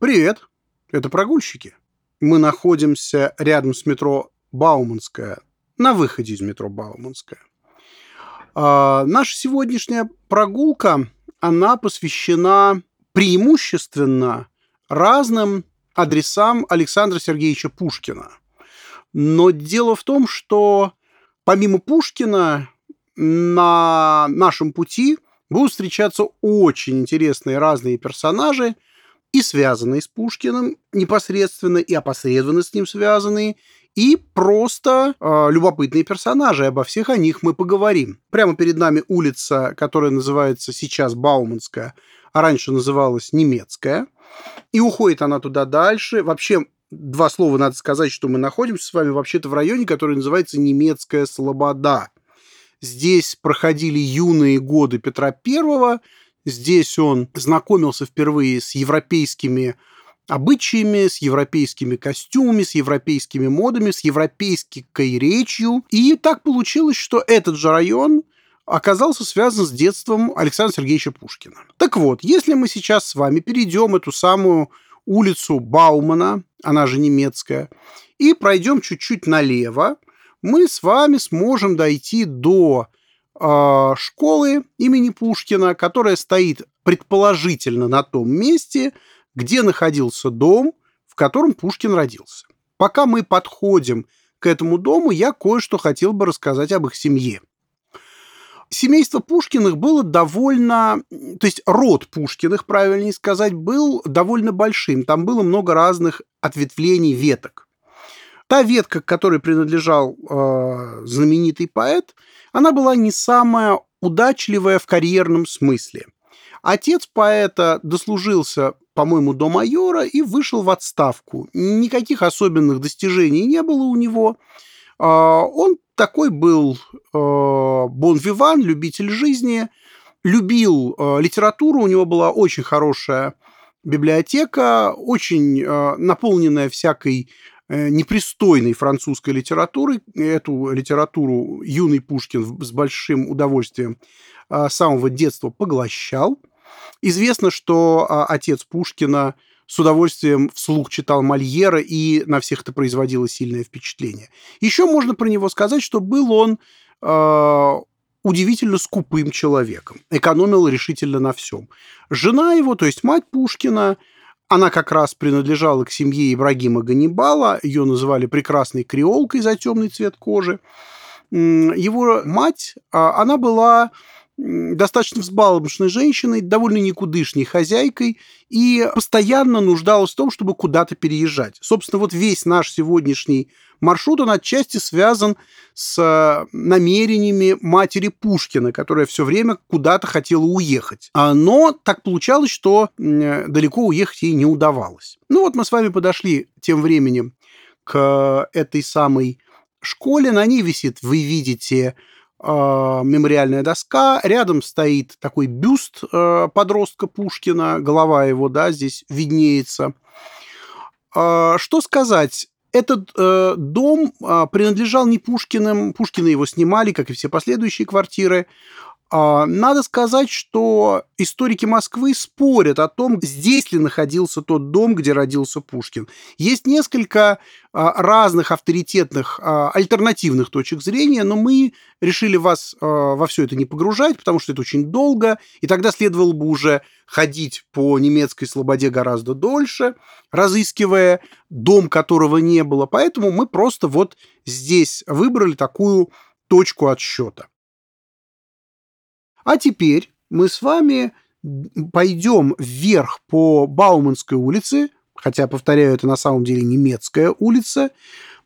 Привет! Это прогульщики. Мы находимся рядом с метро Бауманская, на выходе из метро Бауманская. А, наша сегодняшняя прогулка, она посвящена преимущественно разным адресам Александра Сергеевича Пушкина. Но дело в том, что помимо Пушкина на нашем пути будут встречаться очень интересные разные персонажи – и связанные с Пушкиным непосредственно, и опосредованно с ним связанные, и просто э, любопытные персонажи. Обо всех о них мы поговорим. Прямо перед нами улица, которая называется сейчас Бауманская, а раньше называлась Немецкая. И уходит она туда дальше. Вообще, два слова надо сказать, что мы находимся с вами вообще-то в районе, который называется Немецкая Слобода. Здесь проходили юные годы Петра Первого, Здесь он знакомился впервые с европейскими обычаями, с европейскими костюмами, с европейскими модами, с европейской речью. И так получилось, что этот же район оказался связан с детством Александра Сергеевича Пушкина. Так вот, если мы сейчас с вами перейдем эту самую улицу Баумана, она же немецкая, и пройдем чуть-чуть налево, мы с вами сможем дойти до э, школы имени Пушкина, которая стоит предположительно на том месте, где находился дом, в котором Пушкин родился. Пока мы подходим к этому дому, я кое-что хотел бы рассказать об их семье. Семейство Пушкиных было довольно... То есть род Пушкиных, правильнее сказать, был довольно большим. Там было много разных ответвлений веток. Та ветка, к которой принадлежал э, знаменитый поэт, она была не самая удачливая в карьерном смысле. Отец поэта дослужился, по-моему, до майора и вышел в отставку. Никаких особенных достижений не было у него. Э, он такой был э, бон-виван, любитель жизни, любил э, литературу, у него была очень хорошая библиотека, очень наполненная всякой Э, непристойной французской литературы. Эту литературу юный Пушкин с большим удовольствием а, с самого детства поглощал. Известно, что а, отец Пушкина с удовольствием вслух читал Мольера, и на всех это производило сильное впечатление. Еще можно про него сказать, что был он э, удивительно скупым человеком, экономил решительно на всем. Жена его, то есть мать Пушкина, она как раз принадлежала к семье Ибрагима Ганнибала, ее называли прекрасной креолкой за темный цвет кожи. Его мать, а, она была достаточно взбалмошной женщиной, довольно никудышней хозяйкой и постоянно нуждалась в том, чтобы куда-то переезжать. Собственно, вот весь наш сегодняшний маршрут, он отчасти связан с э, намерениями матери Пушкина, которая все время куда-то хотела уехать. А, но так получалось, что далеко уехать ей не удавалось. Ну вот мы с вами подошли тем временем к этой самой школе. На ней висит, вы видите, мемориальная доска, рядом стоит такой бюст э, подростка Пушкина, голова его, да, здесь виднеется. А, что сказать? Этот э, дом э, принадлежал не Пушкиным, Пушкины его снимали, как и все последующие квартиры, а, надо сказать, что историки Москвы спорят о том, здесь ли находился тот дом, где родился Пушкин. Есть несколько а, разных авторитетных а, альтернативных точек зрения, но мы решили вас во все это не погружать, потому что это очень долго, и тогда следовало бы уже ходить по немецкой слободе гораздо дольше, разыскивая дом, которого не было. Поэтому мы просто вот здесь выбрали такую точку отсчета. А теперь мы с вами пойдем вверх по Бауманской улице, хотя, повторяю, это на самом деле немецкая улица,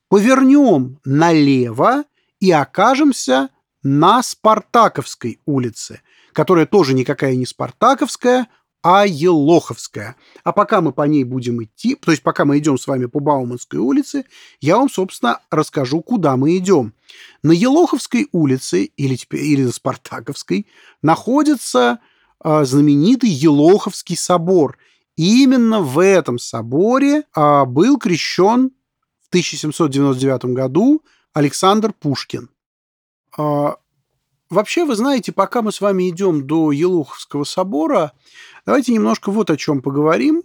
повернем налево и окажемся на Спартаковской улице, которая тоже никакая не Спартаковская, а Елоховская. А пока мы по ней будем идти, то есть пока мы идем с вами по Бауманской улице, я вам, собственно, расскажу, куда мы идем. На Елоховской улице, или, теперь, или на Спартаковской, находится э, знаменитый Елоховский собор. И именно в этом соборе э, был крещен в 1799 году Александр Пушкин. Э, вообще, вы знаете, пока мы с вами идем до Елоховского собора, Давайте немножко вот о чем поговорим.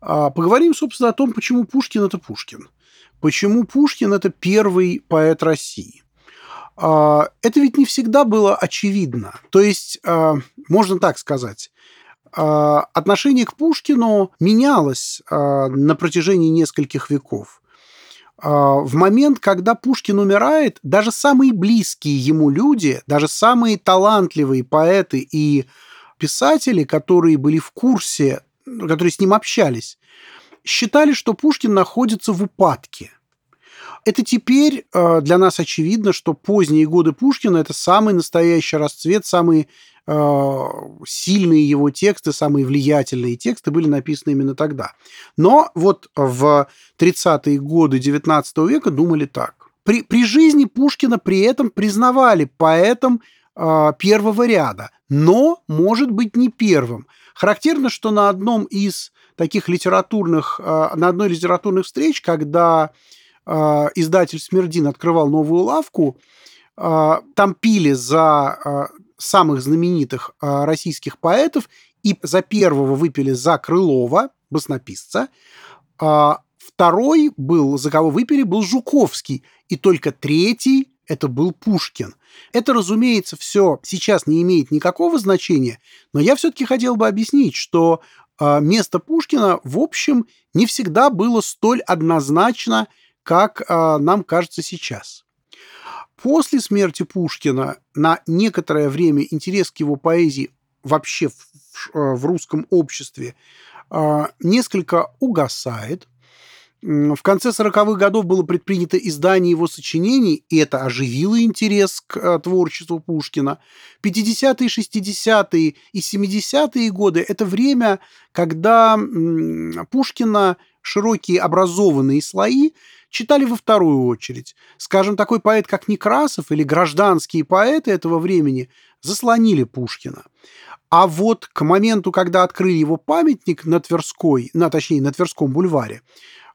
А, поговорим, собственно, о том, почему Пушкин – это Пушкин. Почему Пушкин – это первый поэт России. А, это ведь не всегда было очевидно. То есть, а, можно так сказать, отношение к Пушкину менялось на протяжении нескольких веков. В момент, когда Пушкин умирает, даже самые близкие ему люди, даже самые талантливые поэты и писатели, которые были в курсе, которые с ним общались, считали, что Пушкин находится в упадке. Это теперь э, для нас очевидно, что поздние годы Пушкина это самый настоящий расцвет, самые сильные его тексты, самые влиятельные тексты были написаны именно тогда. Но вот в 30-е годы XIX века думали так. При, при жизни Пушкина при этом признавали поэтом э, первого ряда, но может быть не первым. Характерно, что на одном из таких литературных, а, на одной из литературных встреч, когда а, издатель Смердин открывал новую лавку, а, там пили за самых знаменитых российских поэтов, и за первого выпили за Крылова, баснописца, второй был, за кого выпили, был Жуковский, и только третий это был Пушкин. Это, разумеется, все сейчас не имеет никакого значения, но я все-таки хотел бы объяснить, что э, место Пушкина, в общем, не всегда было столь однозначно, как нам кажется сейчас. После смерти Пушкина на некоторое время интерес к его поэзии вообще в, в, э, русском обществе э, несколько угасает. В конце 40-х годов было предпринято издание его сочинений, и это оживило интерес к э, творчеству Пушкина. 50-е, 60-е и 70-е годы – это время, когда Пушкина широкие образованные слои читали во вторую очередь. Скажем, такой поэт, как Некрасов или гражданские поэты этого времени заслонили Пушкина. А вот к моменту, когда открыли его памятник на Тверской, на, точнее, на Тверском бульваре,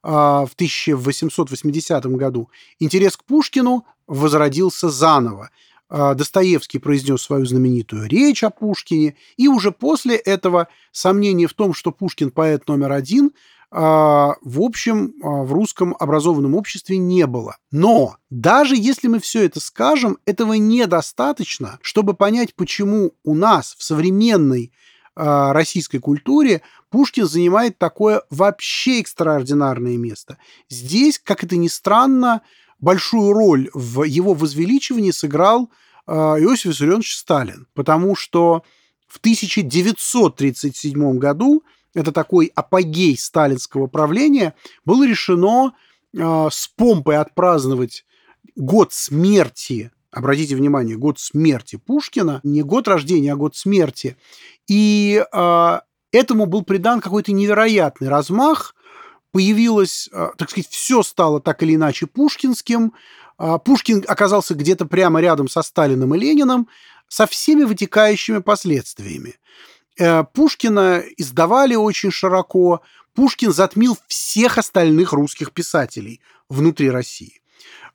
в 1880 году, интерес к Пушкину возродился заново. А, Достоевский произнес свою знаменитую речь о Пушкине, и уже после этого сомнения в том, что Пушкин поэт номер один, а, в общем, в русском образованном обществе не было. Но даже если мы все это скажем, этого недостаточно, чтобы понять, почему у нас в современной российской культуре Пушкин занимает такое вообще экстраординарное место. Здесь, как это ни странно, большую роль в его возвеличивании сыграл э, Иосиф Виссарионович Сталин, потому что в 1937 году, это такой апогей сталинского правления, было решено э, с помпой отпраздновать год смерти обратите внимание, год смерти Пушкина, не год рождения, а год смерти. И э, этому был придан какой-то невероятный размах. Появилось, э, так сказать, все стало так или иначе пушкинским. Э, Пушкин оказался где-то прямо рядом со Сталиным и Лениным со всеми вытекающими последствиями. Э, Пушкина издавали очень широко. Пушкин затмил всех остальных русских писателей внутри России.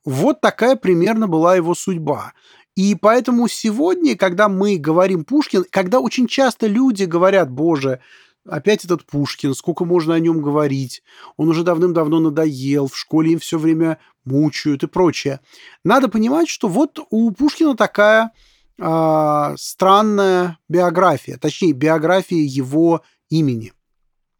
Вот такая примерно была его судьба. И поэтому сегодня, когда мы говорим Пушкин, когда очень часто люди говорят, боже, опять этот Пушкин, сколько можно о нем говорить, он уже давным-давно надоел, в школе им все время мучают и прочее. Надо понимать, что вот у Пушкина такая э, странная биография, точнее, биография его имени.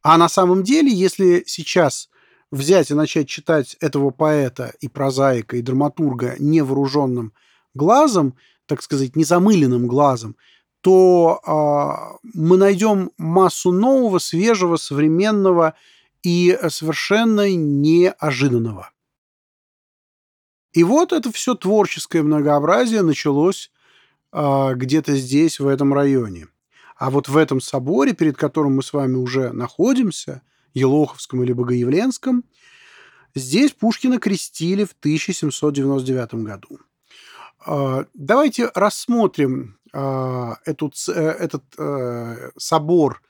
А на самом деле, если сейчас взять и начать читать этого поэта и прозаика, и драматурга невооруженным глазом, так сказать, незамыленным глазом, то э, мы найдем массу нового, свежего, современного и совершенно неожиданного. И вот это все творческое многообразие началось э, где-то здесь, в этом районе. А вот в этом соборе, перед которым мы с вами уже находимся, Елоховском или Богоявленском, здесь Пушкина крестили в 1799 году. А, давайте рассмотрим а, этот, э, этот э, собор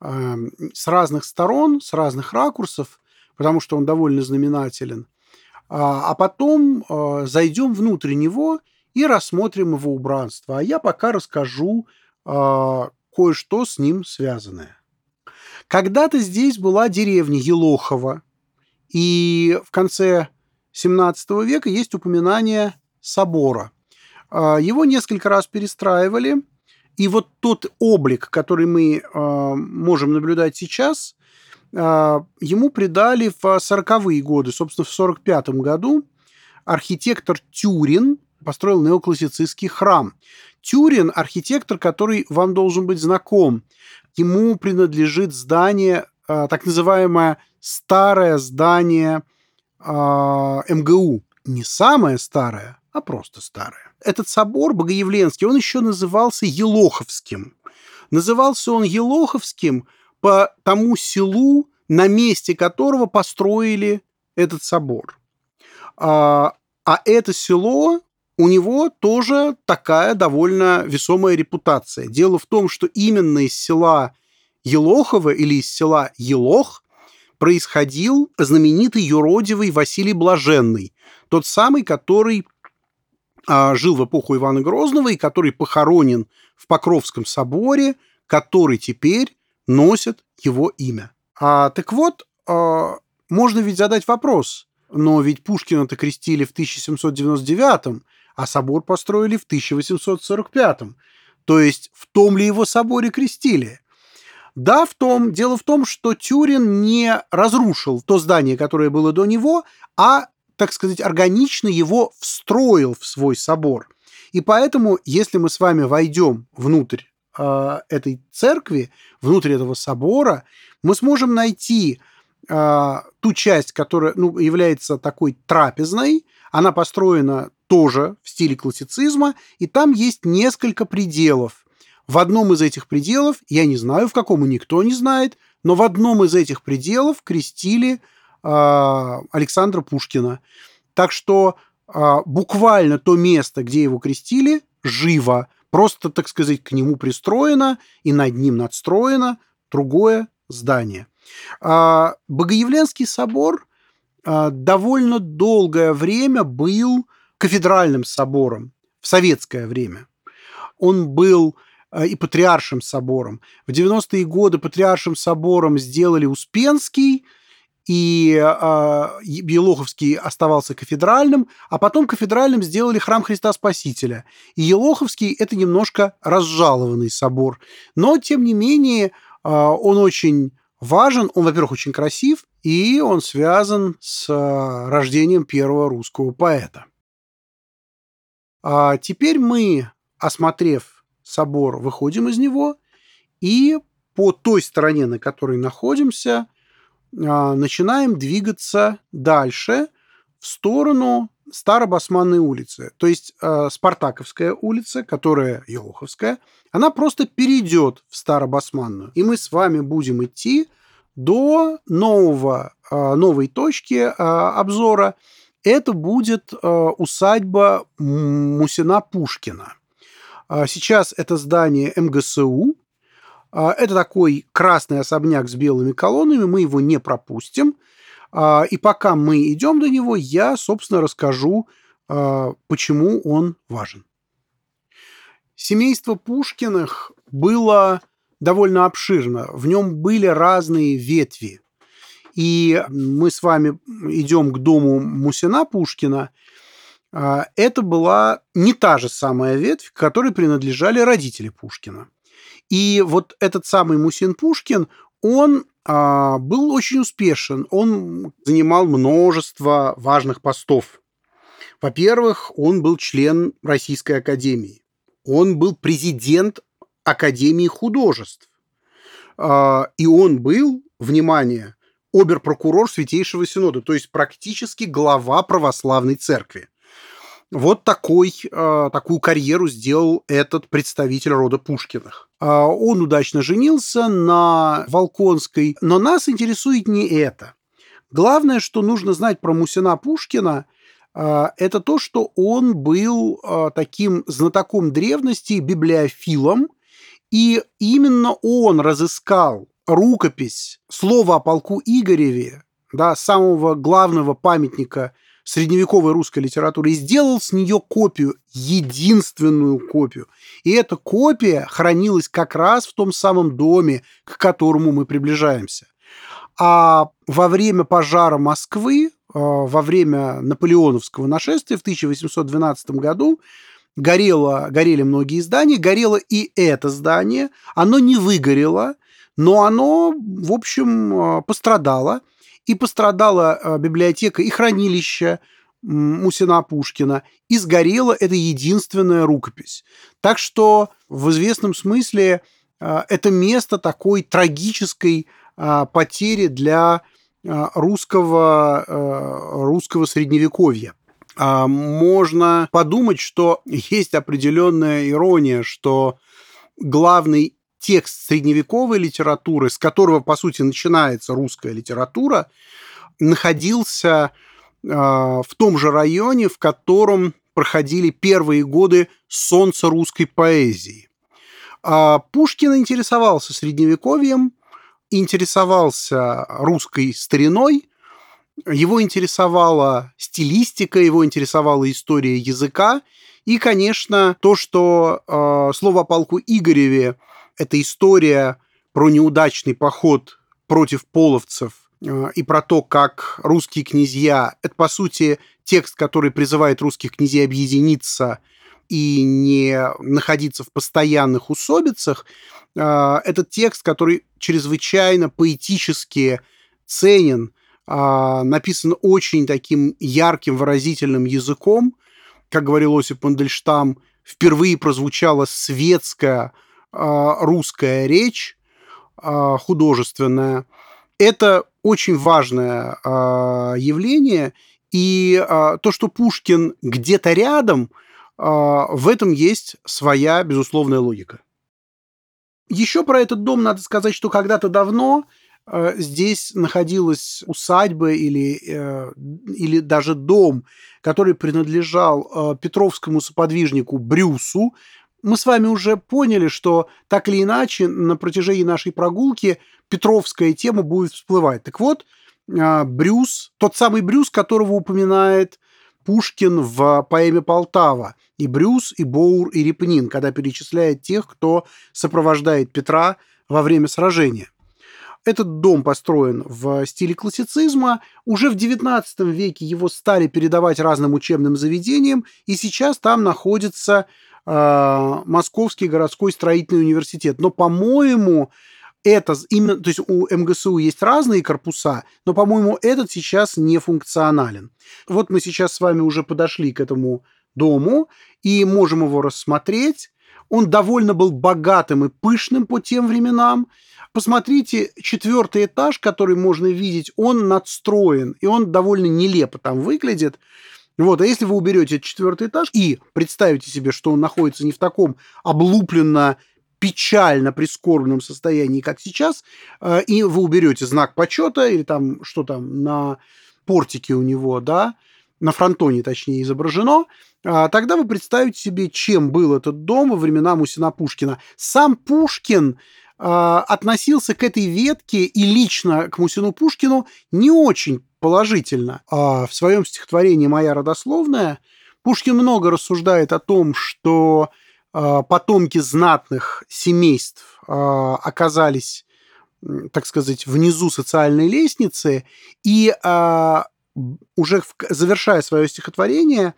с разных сторон, с разных ракурсов, потому что он довольно знаменателен. А, а потом зайдем внутрь него и рассмотрим его убранство. А я пока расскажу кое-что с ним связанное. Когда-то здесь была деревня Елохова, и в конце 17 века есть упоминание собора. А, его несколько раз перестраивали, и вот тот облик, который мы а, можем наблюдать сейчас, а, ему придали в 40-е годы, собственно, в 45 году архитектор Тюрин построил неоклассицистский храм. Тюрин – архитектор, который вам должен быть знаком. Ему принадлежит здание, так называемое старое здание МГУ. Не самое старое, а просто старое. Этот собор Богоявленский, он еще назывался Елоховским. Назывался он Елоховским по тому селу, на месте которого построили этот собор. А, а это село, у него тоже такая довольно весомая репутация. Дело в том, что именно из села Елохово или из села Елох происходил знаменитый юродивый Василий Блаженный, тот самый, который а, жил в эпоху Ивана Грозного и который похоронен в Покровском соборе, который теперь носит его имя. А, так вот, а, можно ведь задать вопрос, но ведь Пушкина-то крестили в 1799 а собор построили в 1845 То есть в том ли его соборе крестили? Да, в том. Дело в том, что Тюрин не разрушил то здание, которое было до него, а так сказать, органично его встроил в свой собор. И поэтому, если мы с вами войдем внутрь э, этой церкви, внутрь этого собора, мы сможем найти э, ту часть, которая ну, является такой трапезной. Она построена тоже в стиле классицизма, и там есть несколько пределов. В одном из этих пределов, я не знаю, в каком и никто не знает, но в одном из этих пределов крестили а, Александра Пушкина. Так что а, буквально то место, где его крестили, живо, просто, так сказать, к нему пристроено и над ним надстроено другое здание. А, Богоявленский собор довольно долгое время был кафедральным собором в советское время. Он был и патриаршим собором. В 90-е годы патриаршим собором сделали Успенский – и э, Елоховский оставался кафедральным, а потом кафедральным сделали храм Христа Спасителя. И Елоховский – это немножко разжалованный собор. Но, тем не менее, э, он очень важен, он, во-первых, очень красив, и он связан с э, рождением первого русского поэта. А теперь мы, осмотрев собор, выходим из него, и по той стороне, на которой находимся, а, начинаем двигаться дальше в сторону Старобасманной улицы. То есть э, Спартаковская улица, которая Елоховская, она просто перейдет в Старобасманную. И мы с вами будем идти до нового, э, новой точки э, обзора. Это будет э, усадьба Мусина-Пушкина. Сейчас это здание МГСУ, а, это такой красный особняк с белыми колоннами, мы его не пропустим. А, и пока мы идем до него, я, собственно, расскажу, а, почему он важен. Семейство Пушкиных было довольно обширно. В нем были разные ветви. И мы с вами идем к дому Мусина Пушкина. Это была не та же самая ветвь, которой принадлежали родители Пушкина. И вот этот самый Мусин Пушкин, он а, был очень успешен. Он занимал множество важных постов. Во-первых, он был член Российской Академии. Он был президент Академии художеств. А, и он был, внимание, оберпрокурор Святейшего Синода, то есть практически глава православной церкви. Вот такой, э, такую карьеру сделал этот представитель рода Пушкиных. А, он удачно женился на Волконской, но нас интересует не это. Главное, что нужно знать про Мусина Пушкина, а, это то, что он был а, таким знатоком древности, библиофилом, и именно он разыскал рукопись слова о полку Игореве, да, самого главного памятника средневековой русской литературы и сделал с нее копию, единственную копию. И эта копия хранилась как раз в том самом доме, к которому мы приближаемся. А во время пожара Москвы, а, во время наполеоновского нашествия в 1812 году горело, горели многие здания, горело и это здание. Оно не выгорело, но оно, в общем, а, пострадало – и пострадала э, библиотека и хранилище Мусина Пушкина, и сгорела эта единственная рукопись. Так что в известном смысле э, это место такой трагической э, потери для русского, русского средневековья. А можно подумать, что есть определенная ирония, что главный текст средневековой литературы, с которого, по сути, начинается русская литература, находился э, в том же районе, в котором проходили первые годы солнца русской поэзии. А Пушкин интересовался средневековьем, интересовался русской стариной, его интересовала стилистика, его интересовала история языка, и, конечно, то, что э, слово о полку Игореве это история про неудачный поход против половцев э, и про то, как русские князья... Это, по сути, текст, который призывает русских князей объединиться и не находиться в постоянных усобицах. Э, этот текст, который чрезвычайно поэтически ценен, написан очень таким ярким, выразительным языком. Как говорил Осип Мандельштам, впервые прозвучала светская а, русская речь а, художественная. Это очень важное а, явление, и то, что Пушкин где-то рядом, в этом есть своя безусловная логика. Еще про этот дом надо сказать, что когда-то давно здесь находилась усадьба или, э, или даже дом, который принадлежал петровскому соподвижнику Брюсу, мы с вами уже поняли, что так или иначе на протяжении нашей прогулки Петровская тема будет всплывать. Так вот, Брюс, тот самый Брюс, которого упоминает Пушкин в поэме «Полтава». И Брюс, и Боур, и Репнин, когда перечисляет тех, кто сопровождает Петра во время сражения. Этот дом построен в стиле классицизма. Уже в XIX веке его стали передавать разным учебным заведениям, и сейчас там находится э, Московский городской строительный университет. Но, по-моему, это именно, то есть у МГСУ есть разные корпуса, но, по-моему, этот сейчас не функционален. Вот мы сейчас с вами уже подошли к этому дому и можем его рассмотреть. Он довольно был богатым и пышным по тем временам. Посмотрите, четвертый этаж, который можно видеть, он надстроен, и он довольно нелепо там выглядит. Вот, а если вы уберете четвертый этаж и представите себе, что он находится не в таком облупленно печально прискорбном состоянии, как сейчас, э, и вы уберете знак почета или там что там на портике у него, да, на фронтоне, точнее, изображено, а, тогда вы представите себе, чем был этот дом во времена Мусина Пушкина. Сам Пушкин а, относился к этой ветке и лично к Мусину Пушкину не очень положительно. А в своем стихотворении «Моя родословная» Пушкин много рассуждает о том, что потомки знатных семейств оказались, так сказать, внизу социальной лестницы, и уже завершая свое стихотворение,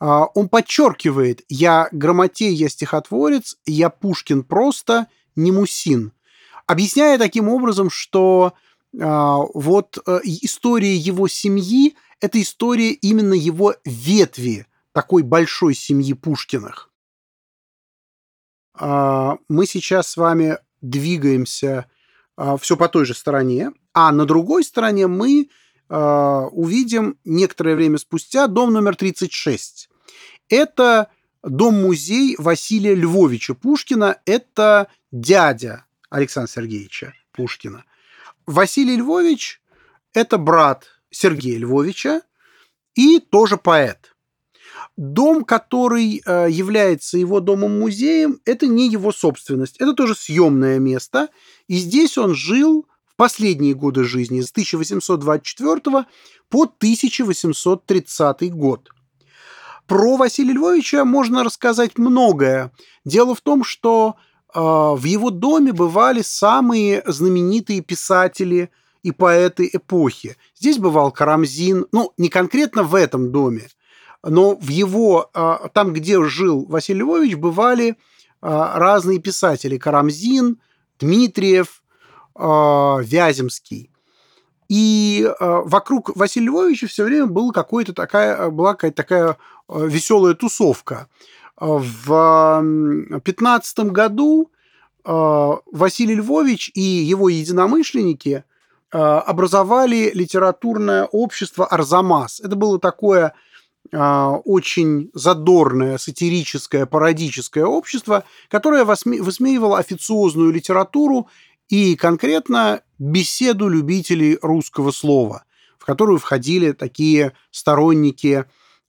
он подчеркивает, я грамотей, я стихотворец, я Пушкин просто – не Мусин, объясняя таким образом, что а, вот а, история его семьи – это история именно его ветви такой большой семьи Пушкиных. А, мы сейчас с вами двигаемся а, все по той же стороне, а на другой стороне мы а, увидим некоторое время спустя дом номер 36. Это дом-музей Василия Львовича Пушкина. Это дядя Александра Сергеевича Пушкина. Василий Львович – это брат Сергея Львовича и тоже поэт. Дом, который э, является его домом-музеем, это не его собственность, это тоже съемное место. И здесь он жил в последние годы жизни, с 1824 по 1830 год. Про Василия Львовича можно рассказать многое. Дело в том, что э, в его доме бывали самые знаменитые писатели и поэты эпохи. Здесь бывал Карамзин, ну, не конкретно в этом доме, но в его, а, там, где жил Василий Львович, бывали а, разные писатели. Карамзин, Дмитриев, Вяземский. И вокруг Василия Львовича все время была какая-то такая, была какая-то такая веселая тусовка. В 15 году Василий Львович и его единомышленники образовали литературное общество «Арзамас». Это было такое а, очень задорное, сатирическое, пародическое общество, которое высмеивало официозную литературу и конкретно беседу любителей русского слова, в которую входили такие сторонники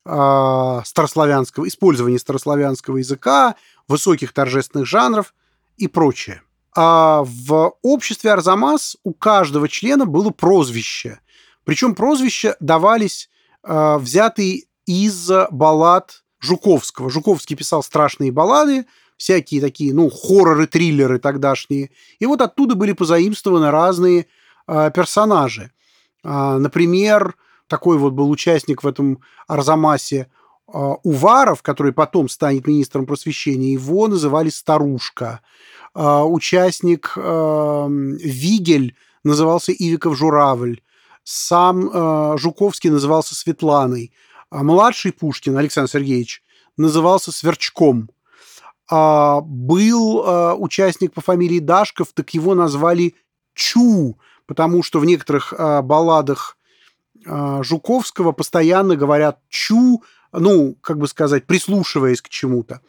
э, старославянского, использования старославянского языка, высоких торжественных жанров и прочее. А в обществе Арзамас у каждого члена было прозвище. Причем прозвища давались э, взятые из баллад Жуковского. Жуковский писал страшные баллады, всякие такие, ну, хорроры, триллеры тогдашние. И вот оттуда были позаимствованы разные э, персонажи. Э, например, такой вот был участник в этом Арзамасе э, Уваров, который потом станет министром просвещения, его называли «старушка». Э, участник э, Вигель назывался Ивиков Журавль. Сам э, Жуковский назывался Светланой. А младший Пушкин, Александр Сергеевич, назывался Сверчком. А был а, участник по фамилии Дашков, так его назвали Чу, потому что в некоторых а, балладах а, Жуковского постоянно говорят Чу, ну, как бы сказать, прислушиваясь к чему-то.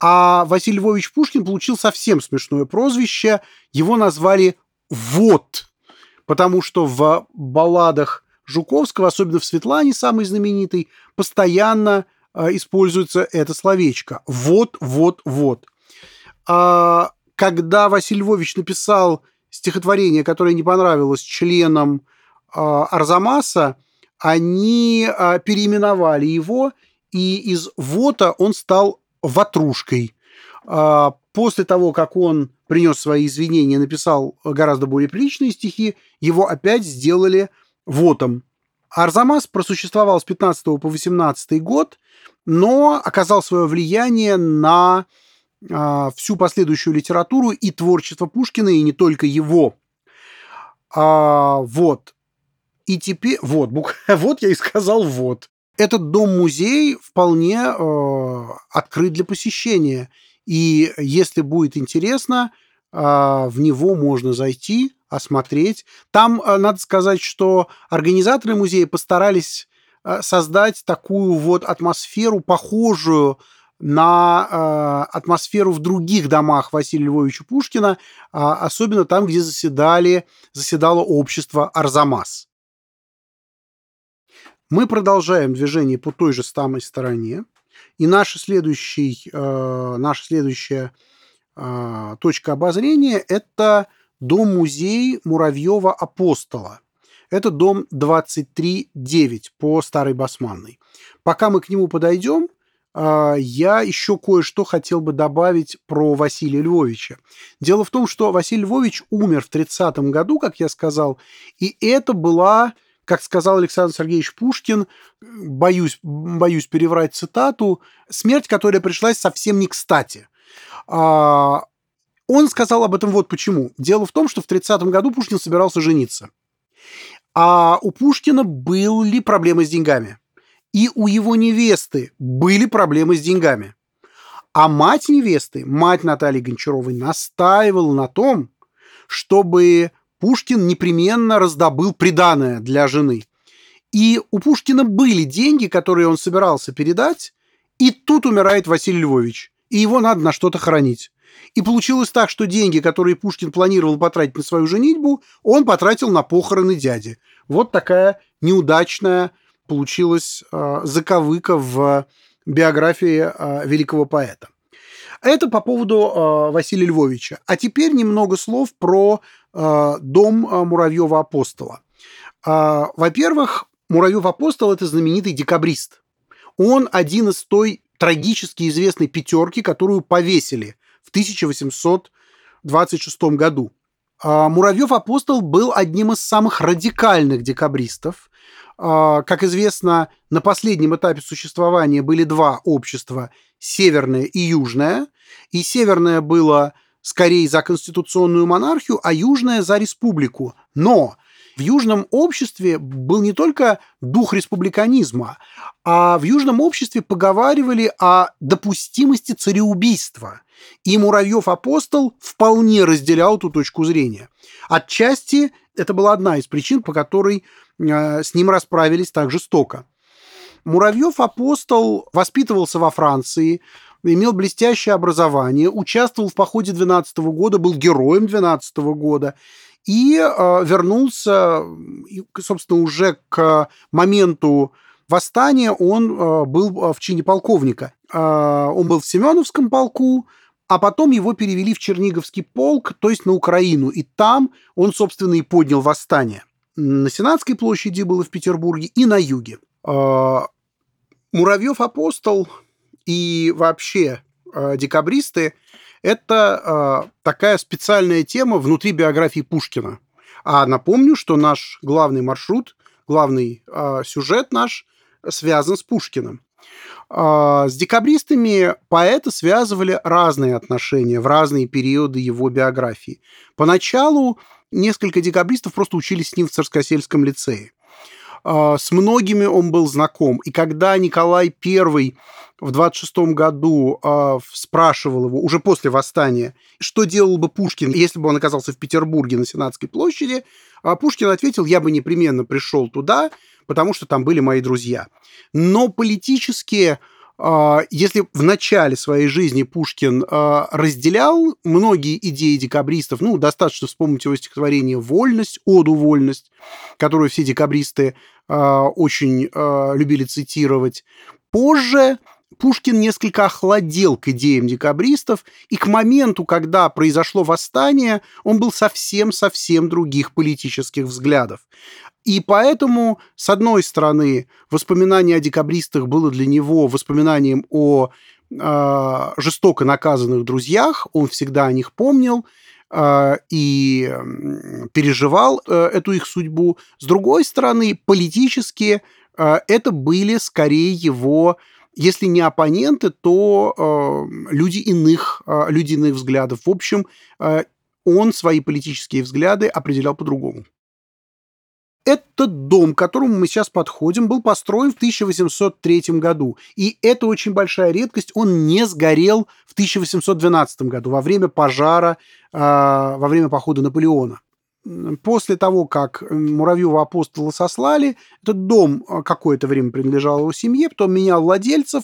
А Василий Львович Пушкин получил совсем смешное прозвище. Его назвали «Вот», потому что в балладах Жуковского, особенно в «Светлане», самый знаменитый, постоянно используется это словечко. Вот, вот, вот. А, когда Василий Львович написал стихотворение, которое не понравилось членам а, Арзамаса, они а, переименовали его, и из «вота» он стал «ватрушкой». А, после того, как он принес свои извинения, написал гораздо более приличные стихи, его опять сделали вотом. Арзамас просуществовал с 15 по 18 год, но оказал свое влияние на э, всю последующую литературу и творчество Пушкина, и не только его. А, вот. И теперь... Вот, бук... вот я и сказал вот. Этот дом-музей вполне э, открыт для посещения. И если будет интересно, э, в него можно зайти, осмотреть. Там, э, надо сказать, что организаторы музея постарались э, создать такую вот атмосферу, похожую на э, атмосферу в других домах Василия Львовича Пушкина, э, особенно там, где заседали, заседало общество Арзамас. Мы продолжаем движение по той же самой стороне, и наша, следующий, э, наша следующая точка обозрения – это дом-музей Муравьева-Апостола. Это дом 23.9 по Старой Басманной. Пока мы к нему подойдем, а, я еще кое-что хотел бы добавить про Василия Львовича. Дело в том, что Василий Львович умер в 30 году, как я сказал, и это была, как сказал Александр Сергеевич Пушкин, боюсь, боюсь переврать цитату, смерть, которая пришлась совсем не кстати. А, он сказал об этом вот почему. Дело в том, что в 30 году Пушкин собирался жениться. А у Пушкина были проблемы с деньгами. И у его невесты были проблемы с деньгами. А мать невесты, мать Натальи Гончаровой, настаивала на том, чтобы Пушкин непременно раздобыл приданое для жены. И у Пушкина были деньги, которые он собирался передать, И тут умирает Василий Львович, и его надо на что-то хоронить. И получилось так, что деньги, которые Пушкин планировал потратить на свою женитьбу, он потратил на похороны дяди. Вот такая неудачная получилась э, заковыка в биографии э, великого поэта. Это по поводу э, Василия Львовича. А теперь немного слов про э, дом Муравьева-Апостола. Э, во-первых, Муравьев-Апостол – это знаменитый декабрист. Он один из той трагически известной пятерки, которую повесили в 1826 году. Муравьев-апостол был одним из самых радикальных декабристов. Как известно, на последнем этапе существования были два общества – северное и южное. И северное было скорее за конституционную монархию, а южное за республику. Но в южном обществе был не только дух республиканизма, а в южном обществе поговаривали о допустимости цареубийства. И Муравьев-апостол вполне разделял эту точку зрения. Отчасти это была одна из причин, по которой э, с ним расправились так жестоко. Муравьев-апостол воспитывался во Франции, имел блестящее образование, участвовал в походе 12 года, был героем 12 года и э, вернулся, собственно, уже к моменту восстания он э, был э, в чине полковника. Э, он был в Семеновском полку, а потом его перевели в Черниговский полк, то есть на Украину, и там он, собственно, и поднял восстание. На Сенатской площади было в Петербурге и на юге. Э, Муравьев-апостол и вообще э, декабристы – это э, такая специальная тема внутри биографии Пушкина. А напомню, что наш главный маршрут, главный сюжет наш связан с Пушкиным. С декабристами поэта связывали разные отношения в разные периоды его биографии. Поначалу несколько декабристов просто учились с ним в Царскосельском лицее. А, с многими он был знаком. И когда Николай I в 26 году э, спрашивал его, уже после восстания, что делал бы Пушкин, если бы он оказался в Петербурге на Сенатской площади, э, Пушкин ответил, я бы непременно пришел туда, потому что там были мои друзья. Но политически а, если в начале своей жизни Пушкин а, разделял многие идеи декабристов, ну, достаточно вспомнить его стихотворение «Вольность», «Оду вольность», которую все декабристы очень любили цитировать, позже Пушкин несколько охладел к идеям декабристов, и к моменту, когда произошло восстание, он был совсем-совсем других политических взглядов. И поэтому, с одной стороны, воспоминание о декабристах было для него воспоминанием о э, жестоко наказанных друзьях, он всегда о них помнил и переживал э, эту их судьбу. С другой стороны, политически э, это были скорее его если не оппоненты, то э, люди иных, э, люди иных взглядов. В общем, он свои политические взгляды определял по-другому. Этот дом, к которому мы сейчас подходим, был построен в 1803 году. И это очень большая редкость. Он не сгорел в 1812 году во время пожара, э, во время похода Наполеона. После того, как Муравьева апостола сослали, этот дом а, какое-то время принадлежал его семье, потом менял владельцев.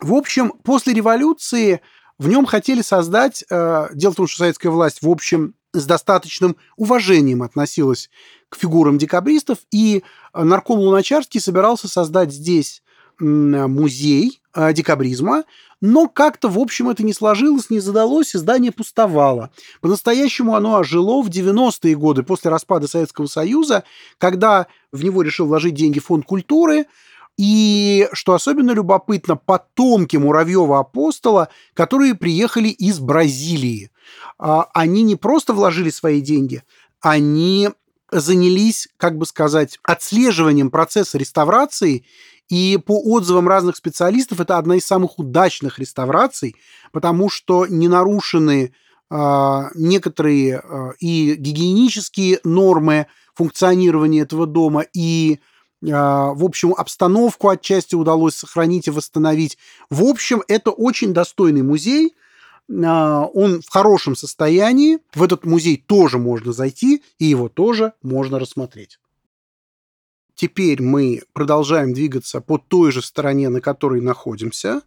В общем, после революции в нем хотели создать... Э, дело в том, что советская власть, в общем, с достаточным уважением относилась к фигурам декабристов, и э, нарком Луначарский собирался создать здесь музей э, декабризма, но как-то, в общем, это не сложилось, не задалось, и здание пустовало. По-настоящему оно ожило в 90-е годы после распада Советского Союза, когда в него решил вложить деньги фонд культуры, и, что особенно любопытно, потомки Муравьева-апостола, которые приехали из Бразилии. А, они не просто вложили свои деньги, они занялись, как бы сказать, отслеживанием процесса реставрации и по отзывам разных специалистов это одна из самых удачных реставраций, потому что не нарушены э, некоторые э, и гигиенические нормы функционирования этого дома, и, в общем, обстановку отчасти удалось сохранить и восстановить. В общем, это очень достойный музей – он в хорошем состоянии. В этот музей тоже можно зайти, и его тоже можно рассмотреть. Теперь мы продолжаем двигаться по той же стороне, на которой находимся.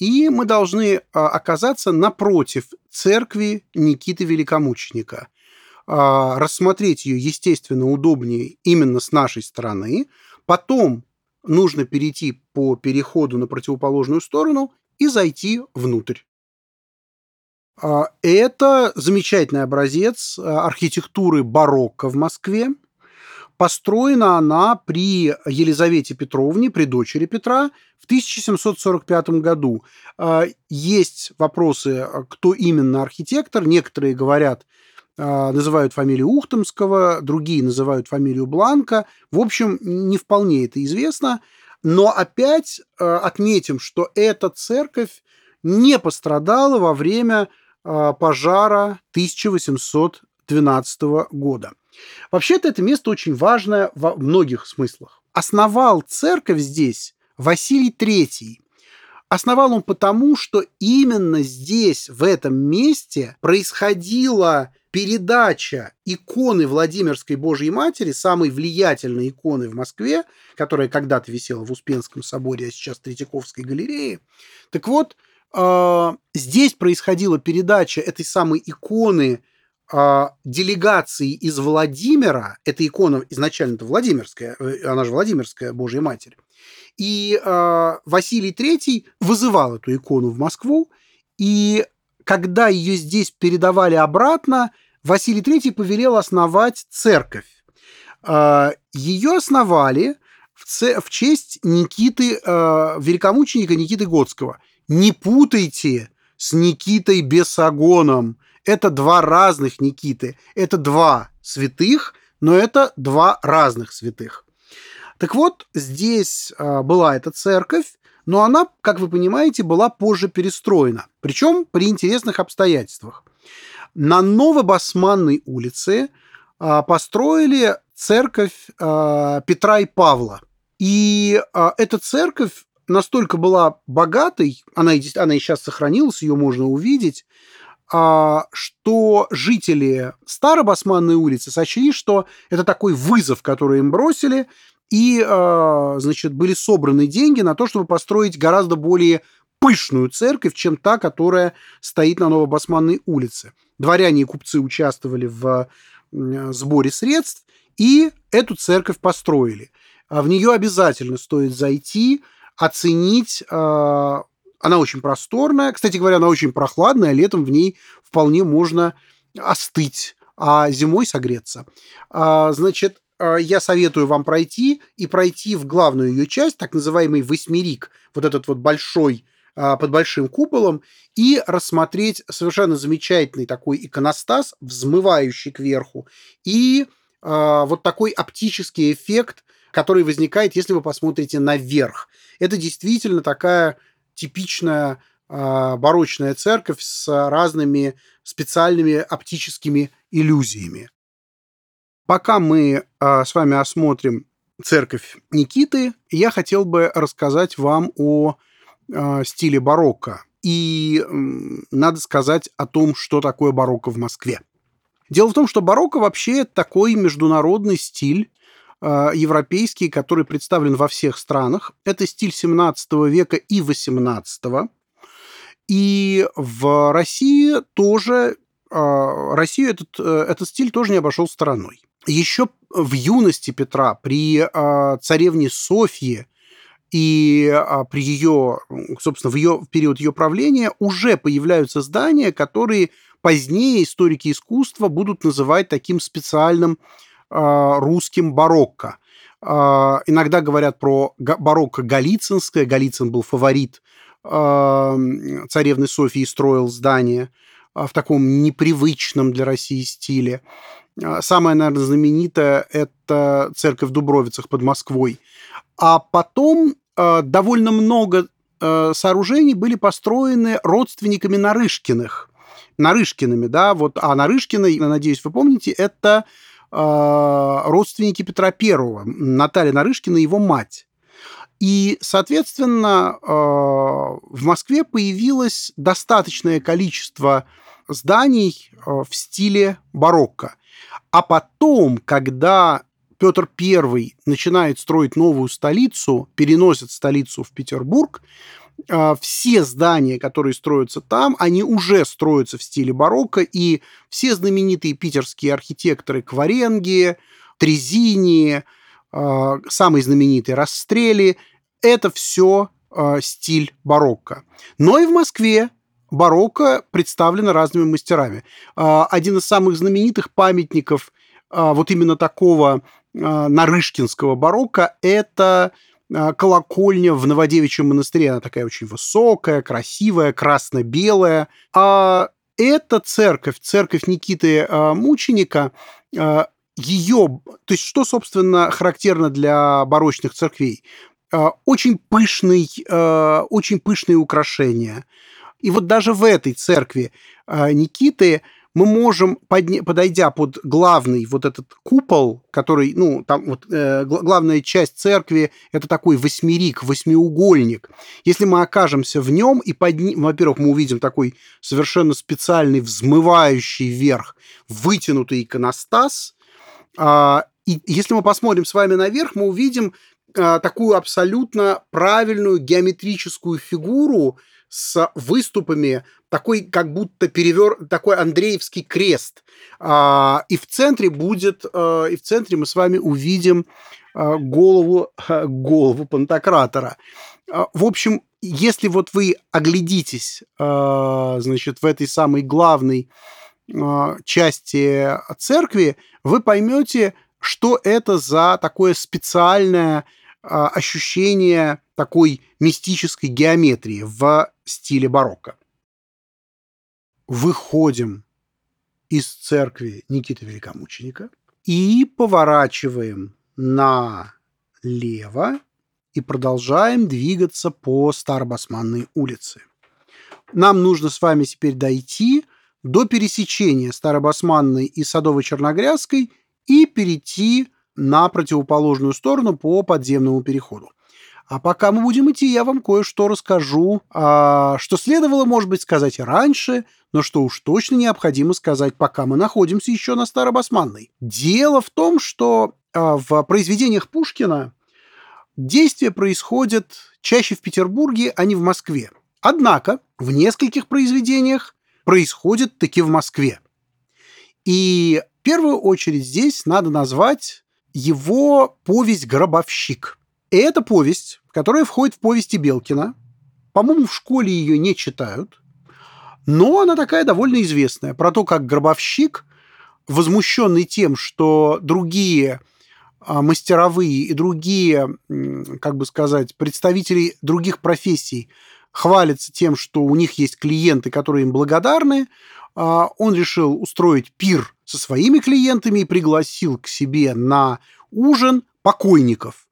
и мы должны оказаться напротив церкви Никиты Великомученика. Рассмотреть ее, естественно, удобнее именно с нашей стороны. Потом нужно перейти по переходу на противоположную сторону и зайти внутрь. Это замечательный образец архитектуры барокко в Москве. Построена она при Елизавете Петровне, при дочери Петра, в 1745 году. А, есть вопросы, кто именно архитектор. Некоторые говорят, а, называют фамилию Ухтомского, другие называют фамилию Бланка. В общем, не вполне это известно. Но опять а, отметим, что эта церковь не пострадала во время пожара 1812 года. Вообще-то это место очень важное во многих смыслах. Основал церковь здесь Василий III. Основал он потому, что именно здесь, в этом месте, происходила передача иконы Владимирской Божьей Матери, самой влиятельной иконы в Москве, которая когда-то висела в Успенском соборе, а сейчас в Третьяковской галерее. Так вот, здесь происходила передача этой самой иконы а, делегации из Владимира, эта икона изначально-то Владимирская, э, она же Владимирская Божья Матерь, и э, Василий III вызывал эту икону в Москву, и когда ее здесь передавали обратно, Василий III повелел основать церковь. Э, ее основали в, в честь Никиты, э, великомученика Никиты Готского. Не путайте с Никитой Бесогоном – это два разных Никиты. Это два святых, но это два разных святых. Так вот, здесь э, была эта церковь, но она, как вы понимаете, была позже перестроена. Причем при интересных обстоятельствах. На Новобасманной улице э, построили церковь э, Петра и Павла. И эта церковь настолько была богатой, она она и сейчас сохранилась, ее можно увидеть, а, что жители Старобасманной улицы сочли, что это такой вызов, который им бросили, и, а, значит, были собраны деньги на то, чтобы построить гораздо более пышную церковь, чем та, которая стоит на Новобасманной улице. Дворяне и купцы участвовали в сборе средств, и эту церковь построили. А в нее обязательно стоит зайти, оценить она очень просторная. Кстати говоря, она очень прохладная. Летом в ней вполне можно остыть, а зимой согреться. А, значит, а, я советую вам пройти и пройти в главную ее часть, так называемый восьмерик, вот этот вот большой а, под большим куполом, и рассмотреть совершенно замечательный такой иконостас, взмывающий кверху, и вот такой оптический эффект, который возникает, если вы посмотрите наверх. Это действительно такая типичная э, барочная церковь с разными специальными оптическими иллюзиями. Пока мы э, с вами осмотрим церковь Никиты, я хотел бы рассказать вам о э, стиле барокко. И надо сказать о том, что такое барокко в Москве. Дело в том, что барокко вообще такой международный стиль, европейский, который представлен во всех странах. Это стиль 17 века и 18. И в России тоже э, Россию этот, э, этот стиль тоже не обошел стороной. Еще в юности Петра при царевне Софье и при ее, собственно, в, ее, в период ее правления уже появляются здания, которые позднее историки искусства будут называть таким специальным а, русским барокко. А, иногда говорят про барокко галицинское. Голицын был фаворит а, царевны Софии, строил здание в таком непривычном для России стиле. Самая, наверное, знаменитая – это церковь в Дубровицах под Москвой. А потом довольно много сооружений были построены родственниками Нарышкиных. Нарышкиными, да, вот, а Нарышкины, я надеюсь, вы помните, это а, родственники Петра I, Наталья Нарышкина, его мать. И, соответственно, а, в Москве появилось достаточное количество зданий а, в стиле барокко. А потом, когда Петр I начинает строить новую столицу, переносит столицу в Петербург, все здания, которые строятся там, они уже строятся в стиле барокко, и все знаменитые питерские архитекторы Кваренги, Трезини, э, самый знаменитый Расстрели, это все э, стиль барокко. Но и в Москве барокко представлено разными мастерами. Один из самых знаменитых памятников вот именно такого нарышкинского барокко – это колокольня в Новодевичьем монастыре. Она такая очень высокая, красивая, красно-белая. А эта церковь, церковь Никиты э, Мученика, э, ее, то есть что, собственно, характерно для барочных церквей? А, очень пышный, а, очень пышные украшения. И вот даже в этой церкви а, Никиты мы можем, подойдя под главный вот этот купол, который, ну, там вот э, главная часть церкви, это такой восьмерик, восьмиугольник. Если мы окажемся в нем и под ним, во-первых, мы увидим такой совершенно специальный взмывающий вверх вытянутый иконостас, э, и если мы посмотрим с вами наверх, мы увидим а, такую абсолютно правильную геометрическую фигуру с выступами, такой как будто перевер, такой Андреевский крест. А, и в центре будет, а, и в центре мы с вами увидим голову, голову Пантократора. В общем, если вот вы оглядитесь, значит, в этой самой главной части церкви, вы поймете, что это за такое специальное а, ощущение такой мистической геометрии в стиле барокко. Выходим из церкви Никиты Великомученика и поворачиваем налево и продолжаем двигаться по Старобасманной улице. Нам нужно с вами теперь дойти до пересечения Старобасманной и Садово-Черногрязской и перейти на противоположную сторону по подземному переходу. А пока мы будем идти, я вам кое-что расскажу, а, что следовало, может быть, сказать раньше, но что уж точно необходимо сказать, пока мы находимся еще на Старобасманной. Дело в том, что а, в произведениях Пушкина действие происходит чаще в Петербурге, а не в Москве. Однако в нескольких произведениях происходит таки в Москве. И в первую очередь здесь надо назвать его повесть «Гробовщик». И это повесть, которая входит в повести Белкина. По-моему, в школе ее не читают. Но она такая довольно известная. Про то, как гробовщик, возмущенный тем, что другие а, мастеровые и другие, как бы сказать, представители других профессий хвалятся тем, что у них есть клиенты, которые им благодарны, а, он решил устроить пир со своими клиентами и пригласил к себе на ужин покойников.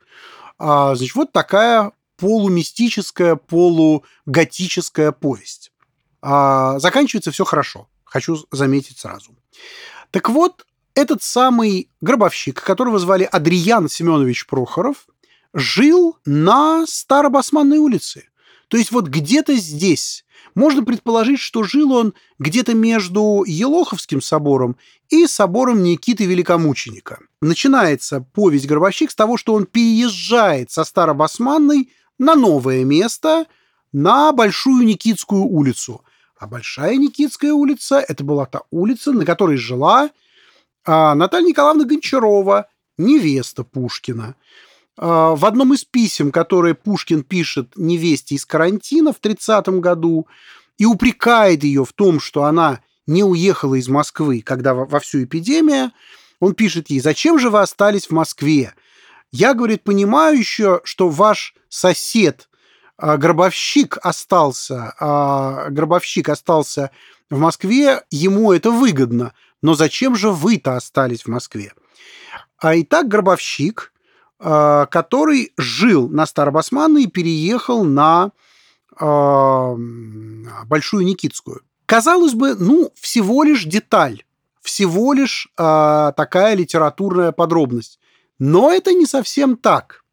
А, значит, вот такая полумистическая, полуготическая повесть. А, заканчивается все хорошо, хочу заметить сразу. Так вот, этот самый гробовщик, которого звали Адриан Семенович Прохоров, жил на Старобасманной улице. То есть вот где-то здесь, можно предположить, что жил он где-то между Елоховским собором и собором Никиты Великомученика. Начинается повесть «Гробовщик» с того, что он переезжает со Старобасманной на новое место, на Большую Никитскую улицу. А Большая Никитская улица – это была та улица, на которой жила а, Наталья Николаевна Гончарова, невеста Пушкина. А, в одном из писем, которые Пушкин пишет невесте из карантина в 30 году, и упрекает ее в том, что она не уехала из Москвы, когда во всю эпидемия, он пишет ей, зачем же вы остались в Москве? Я, говорит, понимаю еще, что ваш сосед, а, гробовщик остался, а, гробовщик остался в Москве, ему это выгодно, но зачем же вы-то остались в Москве? А и так гробовщик который жил на Старобасманной и переехал на э, Большую Никитскую. Казалось бы, ну, всего лишь деталь, всего лишь э, такая литературная подробность. Но это не совсем так.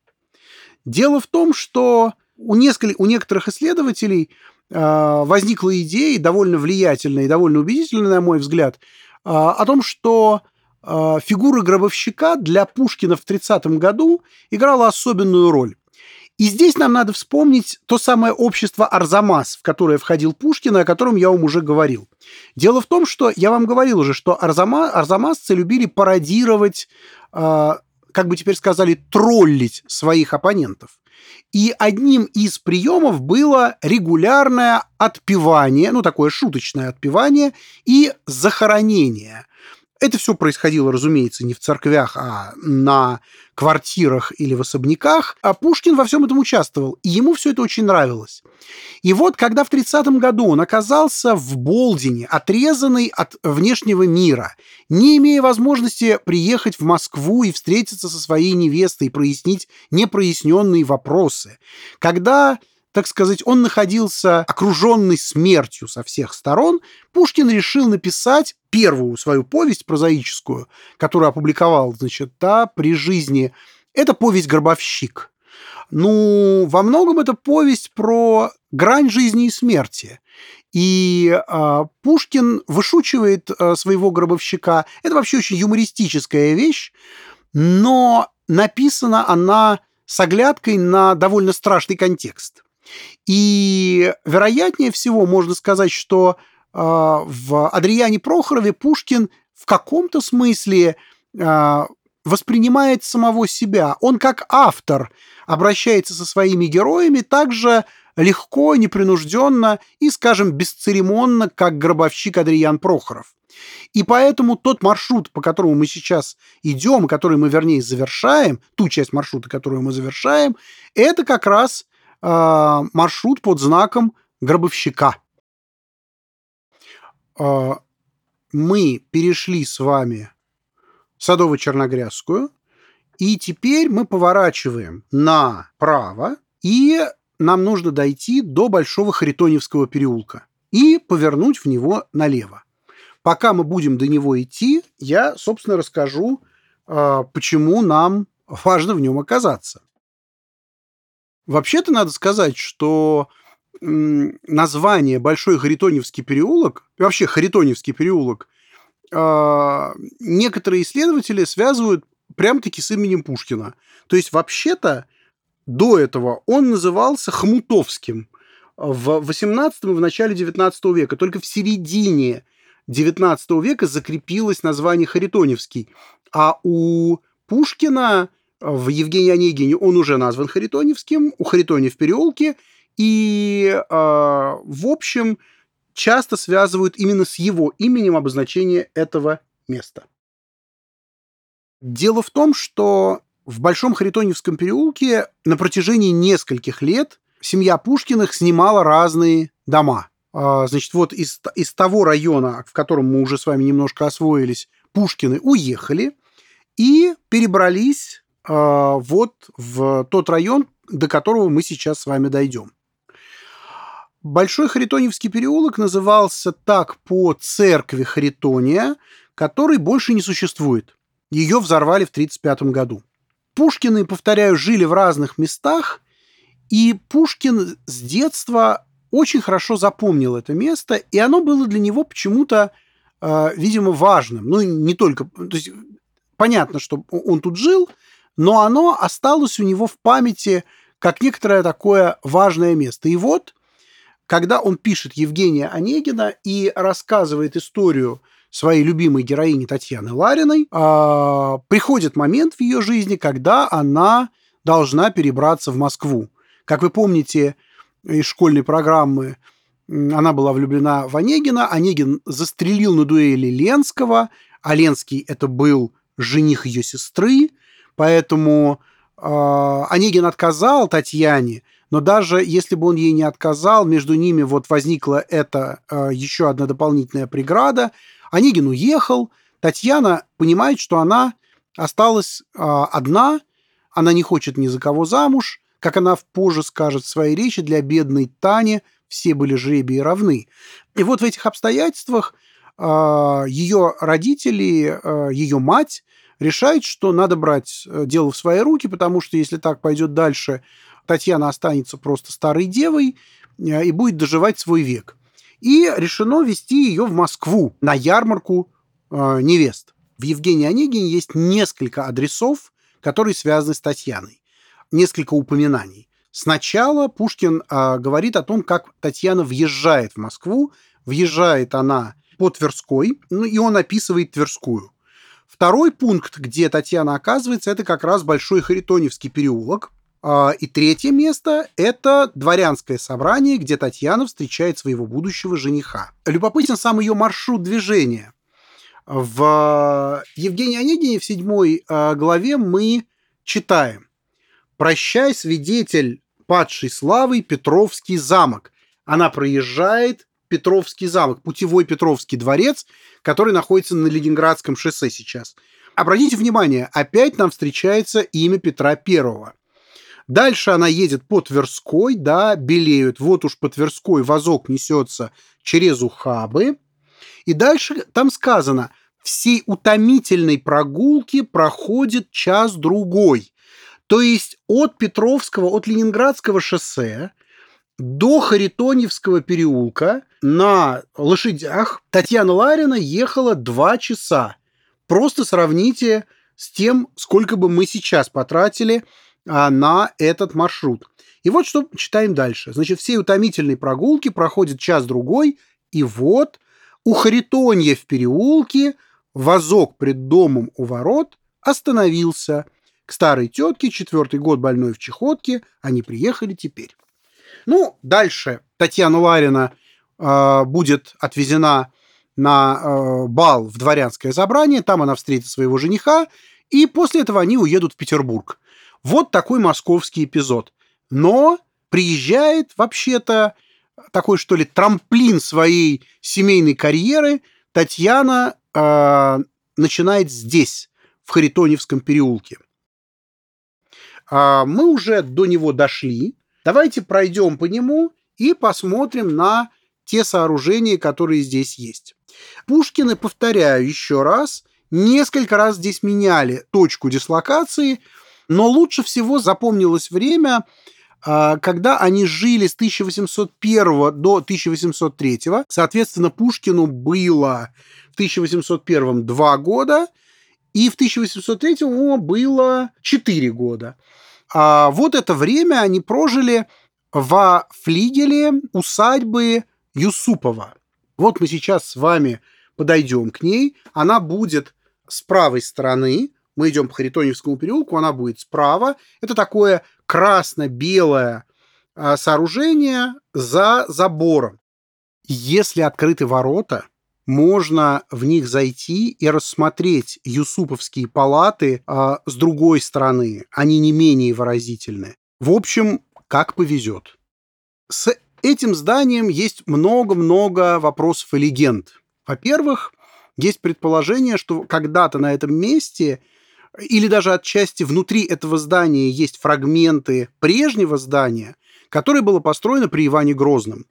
Дело в том, что у, нескольких, у некоторых исследователей э, возникла идея, довольно влиятельная и довольно убедительная, на мой взгляд, э, о том, что фигура гробовщика для Пушкина в 30 году играла особенную роль. И здесь нам надо вспомнить то самое общество Арзамас, в которое входил Пушкин, о котором я вам уже говорил. Дело в том, что я вам говорил уже, что Арзама, арзамасцы любили пародировать, э, как бы теперь сказали, троллить своих оппонентов. И одним из приемов было регулярное отпевание, ну такое шуточное отпевание и захоронение – это все происходило, разумеется, не в церквях, а на квартирах или в особняках. А Пушкин во всем этом участвовал, и ему все это очень нравилось. И вот, когда в 30 году он оказался в Болдине, отрезанный от внешнего мира, не имея возможности приехать в Москву и встретиться со своей невестой и прояснить непроясненные вопросы, когда так сказать, он находился окруженный смертью со всех сторон, Пушкин решил написать первую свою повесть прозаическую, которую опубликовал, значит, да, при жизни. Это повесть «Гробовщик». Ну, во многом это повесть про грань жизни и смерти. И э, Пушкин вышучивает э, своего гробовщика. Это вообще очень юмористическая вещь, но написана она с оглядкой на довольно страшный контекст. И вероятнее всего можно сказать, что э, в Адриане Прохорове Пушкин в каком-то смысле э, воспринимает самого себя. Он как автор обращается со своими героями также легко, непринужденно и, скажем, бесцеремонно, как гробовщик Адриан Прохоров. И поэтому тот маршрут, по которому мы сейчас идем, который мы, вернее, завершаем, ту часть маршрута, которую мы завершаем, это как раз э, маршрут под знаком гробовщика. Э, мы перешли с вами Садово-Черногрязскую, и теперь мы поворачиваем направо, и нам нужно дойти до Большого Харитоневского переулка и повернуть в него налево. Пока мы будем до него идти, я, собственно, расскажу, почему нам важно в нем оказаться. Вообще-то надо сказать, что название Большой Харитоневский переулок, вообще Харитоневский переулок, а, некоторые исследователи связывают прям-таки с именем Пушкина. То есть вообще-то до этого он назывался Хмутовским в 18 и в начале 19 века. Только в середине 19 века закрепилось название Харитоневский. А у Пушкина в Евгении Онегине он уже назван Харитоневским, у Харитоне в переулке, и, э, в общем, часто связывают именно с его именем обозначение этого места. Дело в том, что в Большом Харитоневском переулке на протяжении нескольких лет семья Пушкиных снимала разные дома. А, значит, вот из, из того района, в котором мы уже с вами немножко освоились, Пушкины уехали и перебрались вот в тот район, до которого мы сейчас с вами дойдем. Большой Харитоневский переулок назывался так по церкви Харитония, который больше не существует. Ее взорвали в 1935 году. Пушкины, повторяю, жили в разных местах, и Пушкин с детства очень хорошо запомнил это место, и оно было для него почему-то, э, видимо, важным. Ну, не только... То есть, понятно, что он тут жил, но оно осталось у него в памяти как некоторое такое важное место. И вот, когда он пишет Евгения Онегина и рассказывает историю своей любимой героини Татьяны Лариной, э, приходит момент в ее жизни, когда она должна перебраться в Москву. Как вы помните из школьной программы, она была влюблена в Онегина, Онегин застрелил на дуэли Ленского, а Ленский это был жених ее сестры, Поэтому э, Онегин отказал Татьяне, но даже если бы он ей не отказал, между ними вот возникла эта э, еще одна дополнительная преграда. Онегин уехал, Татьяна понимает, что она осталась э, одна, она не хочет ни за кого замуж, как она позже скажет в своей речи, для бедной Тани все были жребии равны. И вот в этих обстоятельствах ее родители, ее мать решает, что надо брать э, дело в свои руки, потому что если так пойдет дальше, Татьяна останется просто старой девой э, и будет доживать свой век. И решено вести ее в Москву на ярмарку э, невест. В Евгении Онегине есть несколько адресов, которые связаны с Татьяной. Несколько упоминаний. Сначала Пушкин э, говорит о том, как Татьяна въезжает в Москву. Въезжает она по Тверской, ну и он описывает Тверскую. Второй пункт, где Татьяна оказывается, это как раз Большой Харитоневский переулок. А, и третье место – это дворянское собрание, где Татьяна встречает своего будущего жениха. Любопытен сам ее маршрут движения. В Евгении Онегине в седьмой а, главе мы читаем «Прощай, свидетель падшей славы, Петровский замок». Она проезжает Петровский замок, путевой Петровский дворец, который находится на Ленинградском шоссе сейчас. Обратите внимание, опять нам встречается имя Петра Первого. Дальше она едет по Тверской, да, белеют. Вот уж по Тверской вазок несется через ухабы. И дальше там сказано, всей утомительной прогулки проходит час-другой. То есть от Петровского, от Ленинградского шоссе до Харитоньевского переулка на лошадях Татьяна Ларина ехала два часа. Просто сравните с тем, сколько бы мы сейчас потратили а, на этот маршрут. И вот что читаем дальше. Значит, все утомительные прогулки проходят час-другой, и вот у Харитонья в переулке вазок пред домом у ворот остановился. К старой тетке, четвертый год больной в чехотке, они приехали теперь. Ну, дальше Татьяна Ларина э, будет отвезена на э, бал в дворянское собрание, там она встретит своего жениха, и после этого они уедут в Петербург. Вот такой московский эпизод. Но приезжает вообще-то такой, что ли, трамплин своей семейной карьеры Татьяна э, начинает здесь, в Харитоневском переулке. Э, мы уже до него дошли. Давайте пройдем по нему и посмотрим на те сооружения, которые здесь есть. Пушкины, повторяю еще раз, несколько раз здесь меняли точку дислокации – но лучше всего запомнилось время, а, когда они жили с 1801 до 1803. Соответственно, Пушкину было в 1801 два года, и в 1803 ему было 4 года. А вот это время они прожили во флигеле усадьбы Юсупова. Вот мы сейчас с вами подойдем к ней. Она будет с правой стороны, мы идем по Харитоневскому переулку, она будет справа. Это такое красно-белое а, сооружение за забором. Если открыты ворота, можно в них зайти и рассмотреть юсуповские палаты а, с другой стороны. Они не менее выразительны. В общем, как повезет. С этим зданием есть много-много вопросов и легенд. Во-первых, есть предположение, что когда-то на этом месте или даже отчасти внутри этого здания есть фрагменты прежнего здания, которое было построено при Иване Грозном.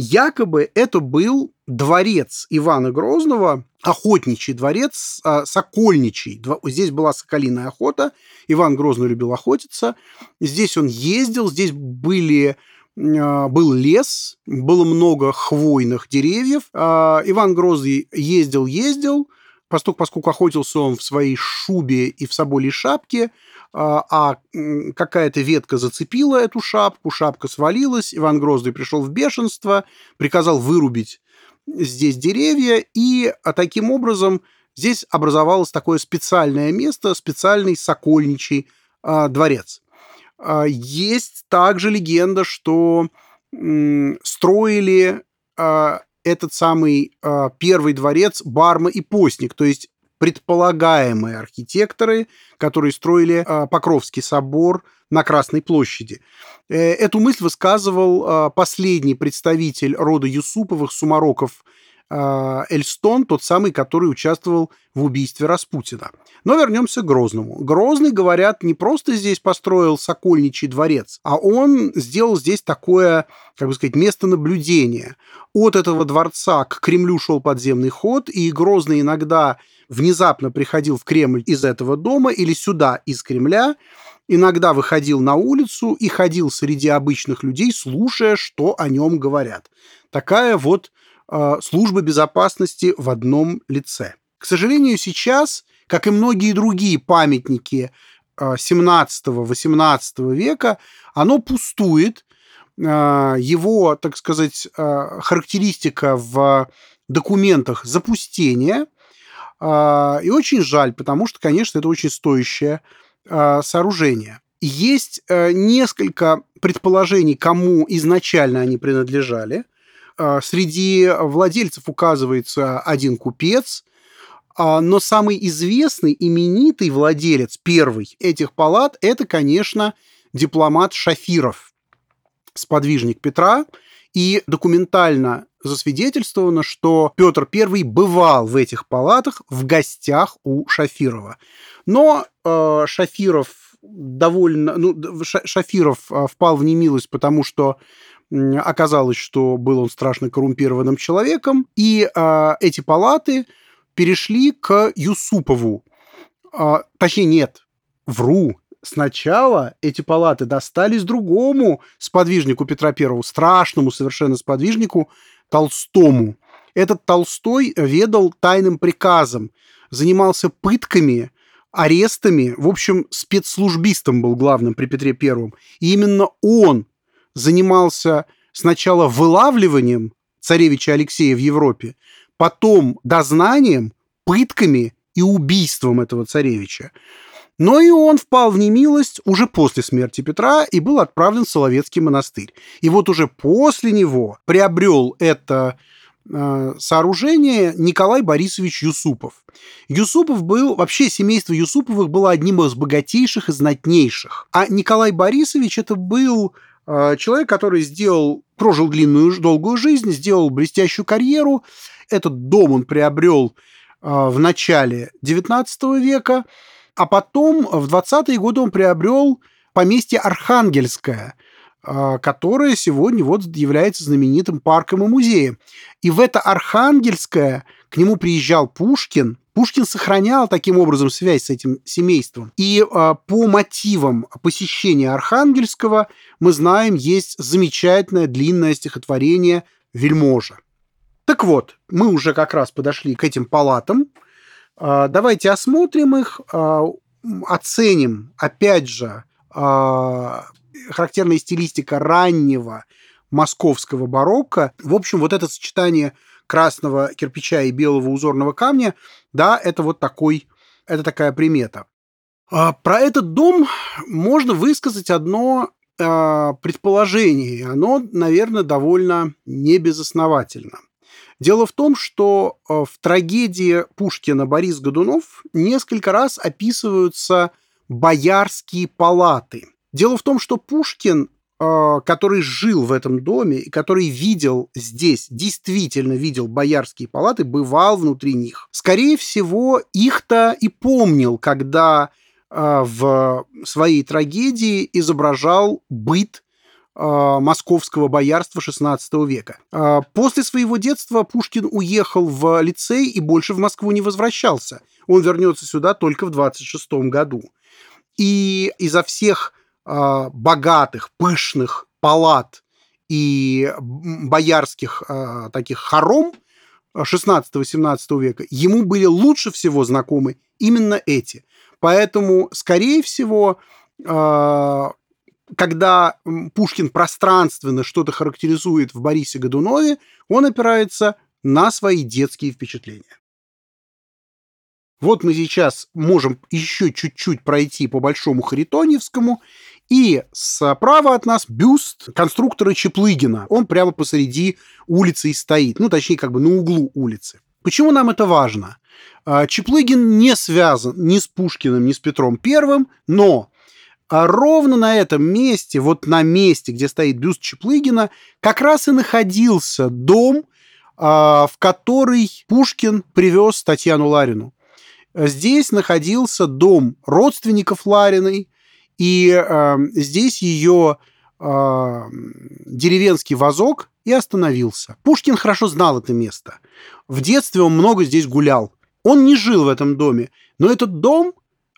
Якобы это был дворец Ивана Грозного, охотничий дворец, а, сокольничий. Здесь была соколиная охота, Иван Грозный любил охотиться. Здесь он ездил, здесь были а, был лес, было много хвойных деревьев. А, Иван Грозный ездил-ездил, поскольку, охотился он в своей шубе и в соболей шапке, а, а какая-то ветка зацепила эту шапку, шапка свалилась, Иван Грозный пришел в бешенство, приказал вырубить здесь деревья, и а, таким образом здесь образовалось такое специальное место, специальный сокольничий а, дворец. Есть также легенда, что строили этот самый первый дворец Барма и Постник, то есть предполагаемые архитекторы, которые строили э, Покровский собор на Красной площади. Э, эту мысль высказывал э, последний представитель рода Юсуповых, Сумароков а, Эльстон, тот самый, который участвовал в убийстве Распутина. Но вернемся к Грозному. Грозный, говорят, не просто здесь построил Сокольничий дворец, а он сделал здесь такое, как бы сказать, место наблюдения. От этого дворца к Кремлю шел подземный ход, и Грозный иногда внезапно приходил в Кремль из этого дома или сюда из Кремля, иногда выходил на улицу и ходил среди обычных людей, слушая, что о нем говорят. Такая вот а, службы безопасности в одном лице. К сожалению, сейчас, как и многие другие памятники 17-18 века, оно пустует, его, так сказать, характеристика в документах запустения. И очень жаль, потому что, конечно, это очень стоящее сооружение. Есть несколько предположений, кому изначально они принадлежали. Среди владельцев указывается один купец, но самый известный, именитый владелец, первый этих палат, это, конечно, дипломат Шафиров, сподвижник Петра, и документально засвидетельствовано, что Петр I бывал в этих палатах в гостях у Шафирова. Но э, Шафиров довольно... Ну, Шафиров э, впал в немилость, потому что оказалось, что был он страшно коррумпированным человеком, и э, эти палаты перешли к Юсупову. Э, точнее, нет, вру, сначала эти палаты достались другому сподвижнику Петра I, страшному совершенно сподвижнику Толстому. Этот Толстой ведал тайным приказом, занимался пытками, арестами, в общем, спецслужбистом был главным при Петре I. И именно он занимался сначала вылавливанием царевича Алексея в Европе, потом дознанием, пытками и убийством этого царевича. Но и он впал в немилость уже после смерти Петра и был отправлен в Соловецкий монастырь. И вот уже после него приобрел это э, сооружение Николай Борисович Юсупов. Юсупов был, вообще семейство Юсуповых было одним из богатейших и знатнейших. А Николай Борисович это был человек, который сделал, прожил длинную, долгую жизнь, сделал блестящую карьеру. Этот дом он приобрел э, в начале XIX века, а потом в 20-е годы он приобрел поместье Архангельское, которое сегодня вот является знаменитым парком и музеем. И в это Архангельское к нему приезжал Пушкин. Пушкин сохранял таким образом связь с этим семейством. И э, по мотивам посещения Архангельского мы знаем, есть замечательное длинное стихотворение «Вельможа». Так вот, мы уже как раз подошли к этим палатам, а, давайте осмотрим их, а, оценим, опять же, а, характерная стилистика раннего московского барокко. В общем, вот это сочетание красного кирпича и белого узорного камня, да, это вот такой, это такая примета. Про этот дом можно высказать одно предположение. Оно, наверное, довольно небезосновательно. Дело в том, что э, в трагедии Пушкина Борис Годунов несколько раз описываются боярские палаты. Дело в том, что Пушкин, который жил в этом доме и который видел здесь, действительно видел боярские палаты, бывал внутри них. Скорее всего, их-то и помнил, когда э, в своей трагедии изображал быт а, московского боярства XVI века. А, после своего детства Пушкин уехал в лицей и больше в Москву не возвращался. Он вернется сюда только в 26 году. И изо всех а, богатых, пышных палат и боярских таких хором 16-17 века ему были лучше всего знакомы именно эти. Поэтому, скорее всего, когда Пушкин пространственно что-то характеризует в Борисе Годунове, он опирается на свои детские впечатления. Вот мы сейчас можем еще чуть-чуть пройти по Большому Харитоневскому, и справа от нас бюст конструктора Чеплыгина. Он прямо посреди улицы и стоит, ну, точнее, как бы на углу улицы. Почему нам это важно? А, Чеплыгин не связан ни с Пушкиным, ни с Петром Первым, но ровно на этом месте, вот на месте, где стоит бюст Чеплыгина, как раз и находился дом, а, в который Пушкин привез Татьяну Ларину. Здесь находился дом родственников Лариной, и э, здесь ее э, деревенский вазок и остановился. Пушкин хорошо знал это место. В детстве он много здесь гулял. Он не жил в этом доме, но этот дом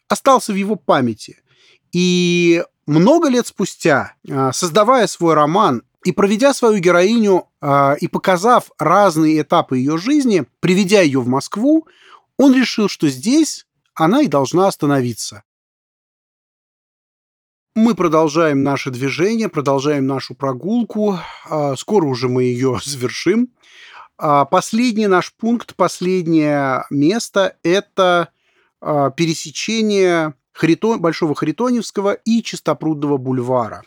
остался в его памяти – и много лет спустя, а, создавая свой роман и проведя свою героиню а, и показав разные этапы ее жизни, приведя ее в Москву, он решил, что здесь она и должна остановиться. Мы продолжаем наше движение, продолжаем нашу прогулку. А, скоро уже мы ее завершим. А, последний наш пункт, последнее место – это а, пересечение Харитон, Большого Харитоневского и Чистопрудного бульвара.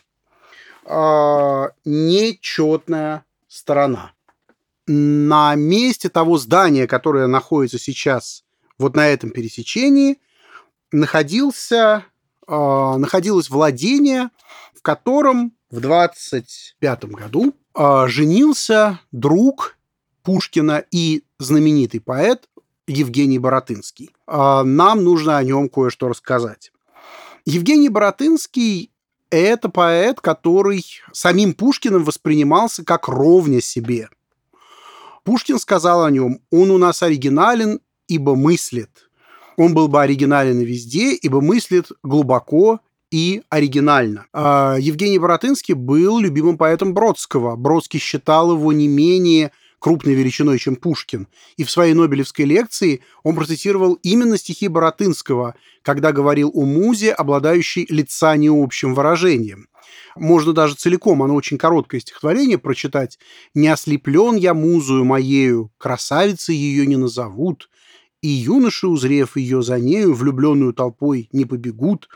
Нечетная сторона. На месте того здания, которое находится сейчас вот на этом пересечении, находился э, находилось владение, в котором в 25 году э, женился друг Пушкина и знаменитый поэт Евгений Боротынский. Э, нам нужно о нем кое-что рассказать. Евгений Боротынский – это поэт, который самим Пушкиным воспринимался как ровня себе. Пушкин сказал о нем, он у нас оригинален, ибо мыслит он был бы оригинален везде, ибо мыслит глубоко и оригинально. А, Евгений Боротынский был любимым поэтом Бродского. Бродский считал его не менее крупной величиной, чем Пушкин. И в своей Нобелевской лекции он процитировал именно стихи Боротынского, когда говорил о музе, обладающей лица необщим выражением. Можно даже целиком, оно очень короткое стихотворение, прочитать. «Не ослеплен я музою моею, красавицы ее не назовут, и юноши, узрев ее за нею, влюбленную толпой, не побегут,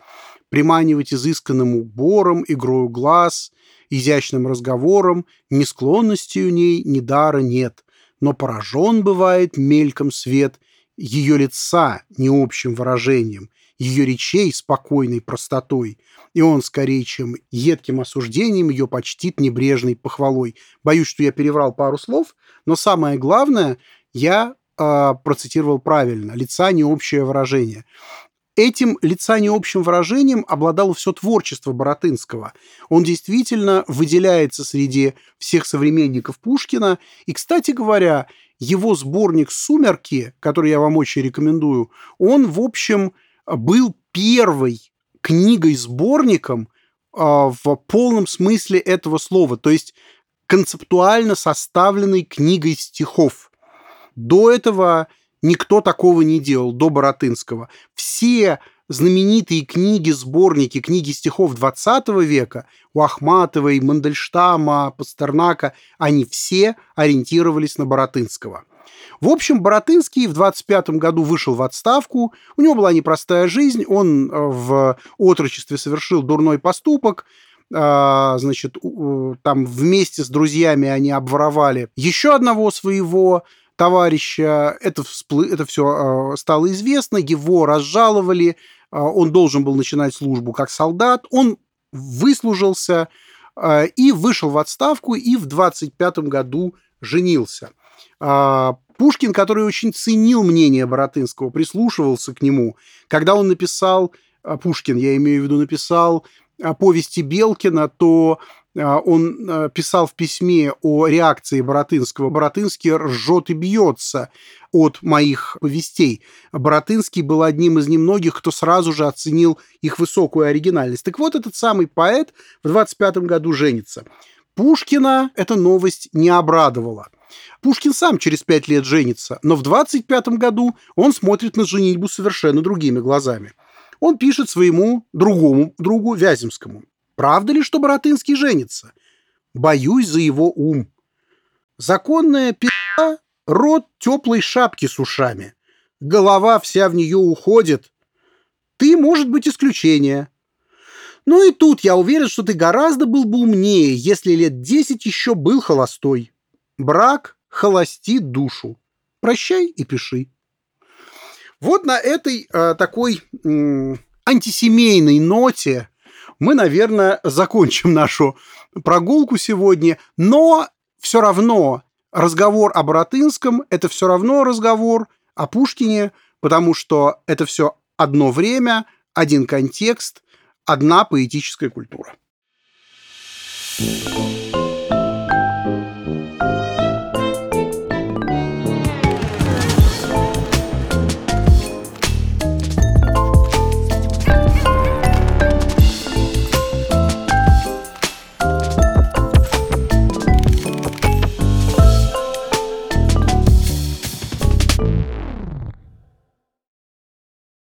приманивать изысканным убором, игрою глаз, изящным разговором, ни склонности у ней, ни дара нет, но поражен бывает мельком свет ее лица необщим выражением, ее речей спокойной простотой, и он, скорее, чем едким осуждением, ее почтит небрежной похвалой. Боюсь, что я переврал пару слов, но самое главное, я э, процитировал правильно. Лица не общее выражение. Этим лица не общим выражением обладало все творчество Боротынского. Он действительно выделяется среди всех современников Пушкина. И, кстати говоря, его сборник «Сумерки», который я вам очень рекомендую, он, в общем, был первой книгой-сборником в полном смысле этого слова, то есть концептуально составленной книгой стихов. До этого никто такого не делал, до Боротынского. Все знаменитые книги, сборники, книги стихов 20 века у Ахматовой, Мандельштама, Пастернака, они все ориентировались на Боротынского. В общем, Боротынский в 25 году вышел в отставку, у него была непростая жизнь, он э, в отрочестве совершил дурной поступок, а, значит, там вместе с друзьями они обворовали еще одного своего товарища, это, всплы... это все а, стало известно, его разжаловали, а, он должен был начинать службу как солдат, он выслужился а, и вышел в отставку, и в 25 году женился. Пушкин, который очень ценил мнение Боротынского, прислушивался к нему, когда он написал, Пушкин, я имею в виду, написал повести Белкина, то он а, писал в письме о реакции Боротынского. Боротынский ржет и бьется от моих повестей. Боротынский был одним из немногих, кто сразу же оценил их высокую оригинальность. Так вот, этот самый поэт в 25 году женится. Пушкина эта новость не обрадовала. Пушкин сам через пять лет женится, но в 25 году он смотрит на женитьбу совершенно другими глазами. Он пишет своему другому другу Вяземскому. Правда ли, что Боротынский женится? Боюсь за его ум. Законная пи***а — рот теплой шапки с ушами. Голова вся в нее уходит. Ты, может быть, исключение. Ну и тут я уверен, что ты гораздо был бы умнее, если лет десять еще был холостой. Брак холостит душу. Прощай и пиши. Вот на этой э, такой э, антисемейной ноте мы, наверное, закончим нашу прогулку сегодня, но все равно разговор о Боротынском – это все равно разговор о Пушкине, потому что это все одно время, один контекст, одна поэтическая культура. thank you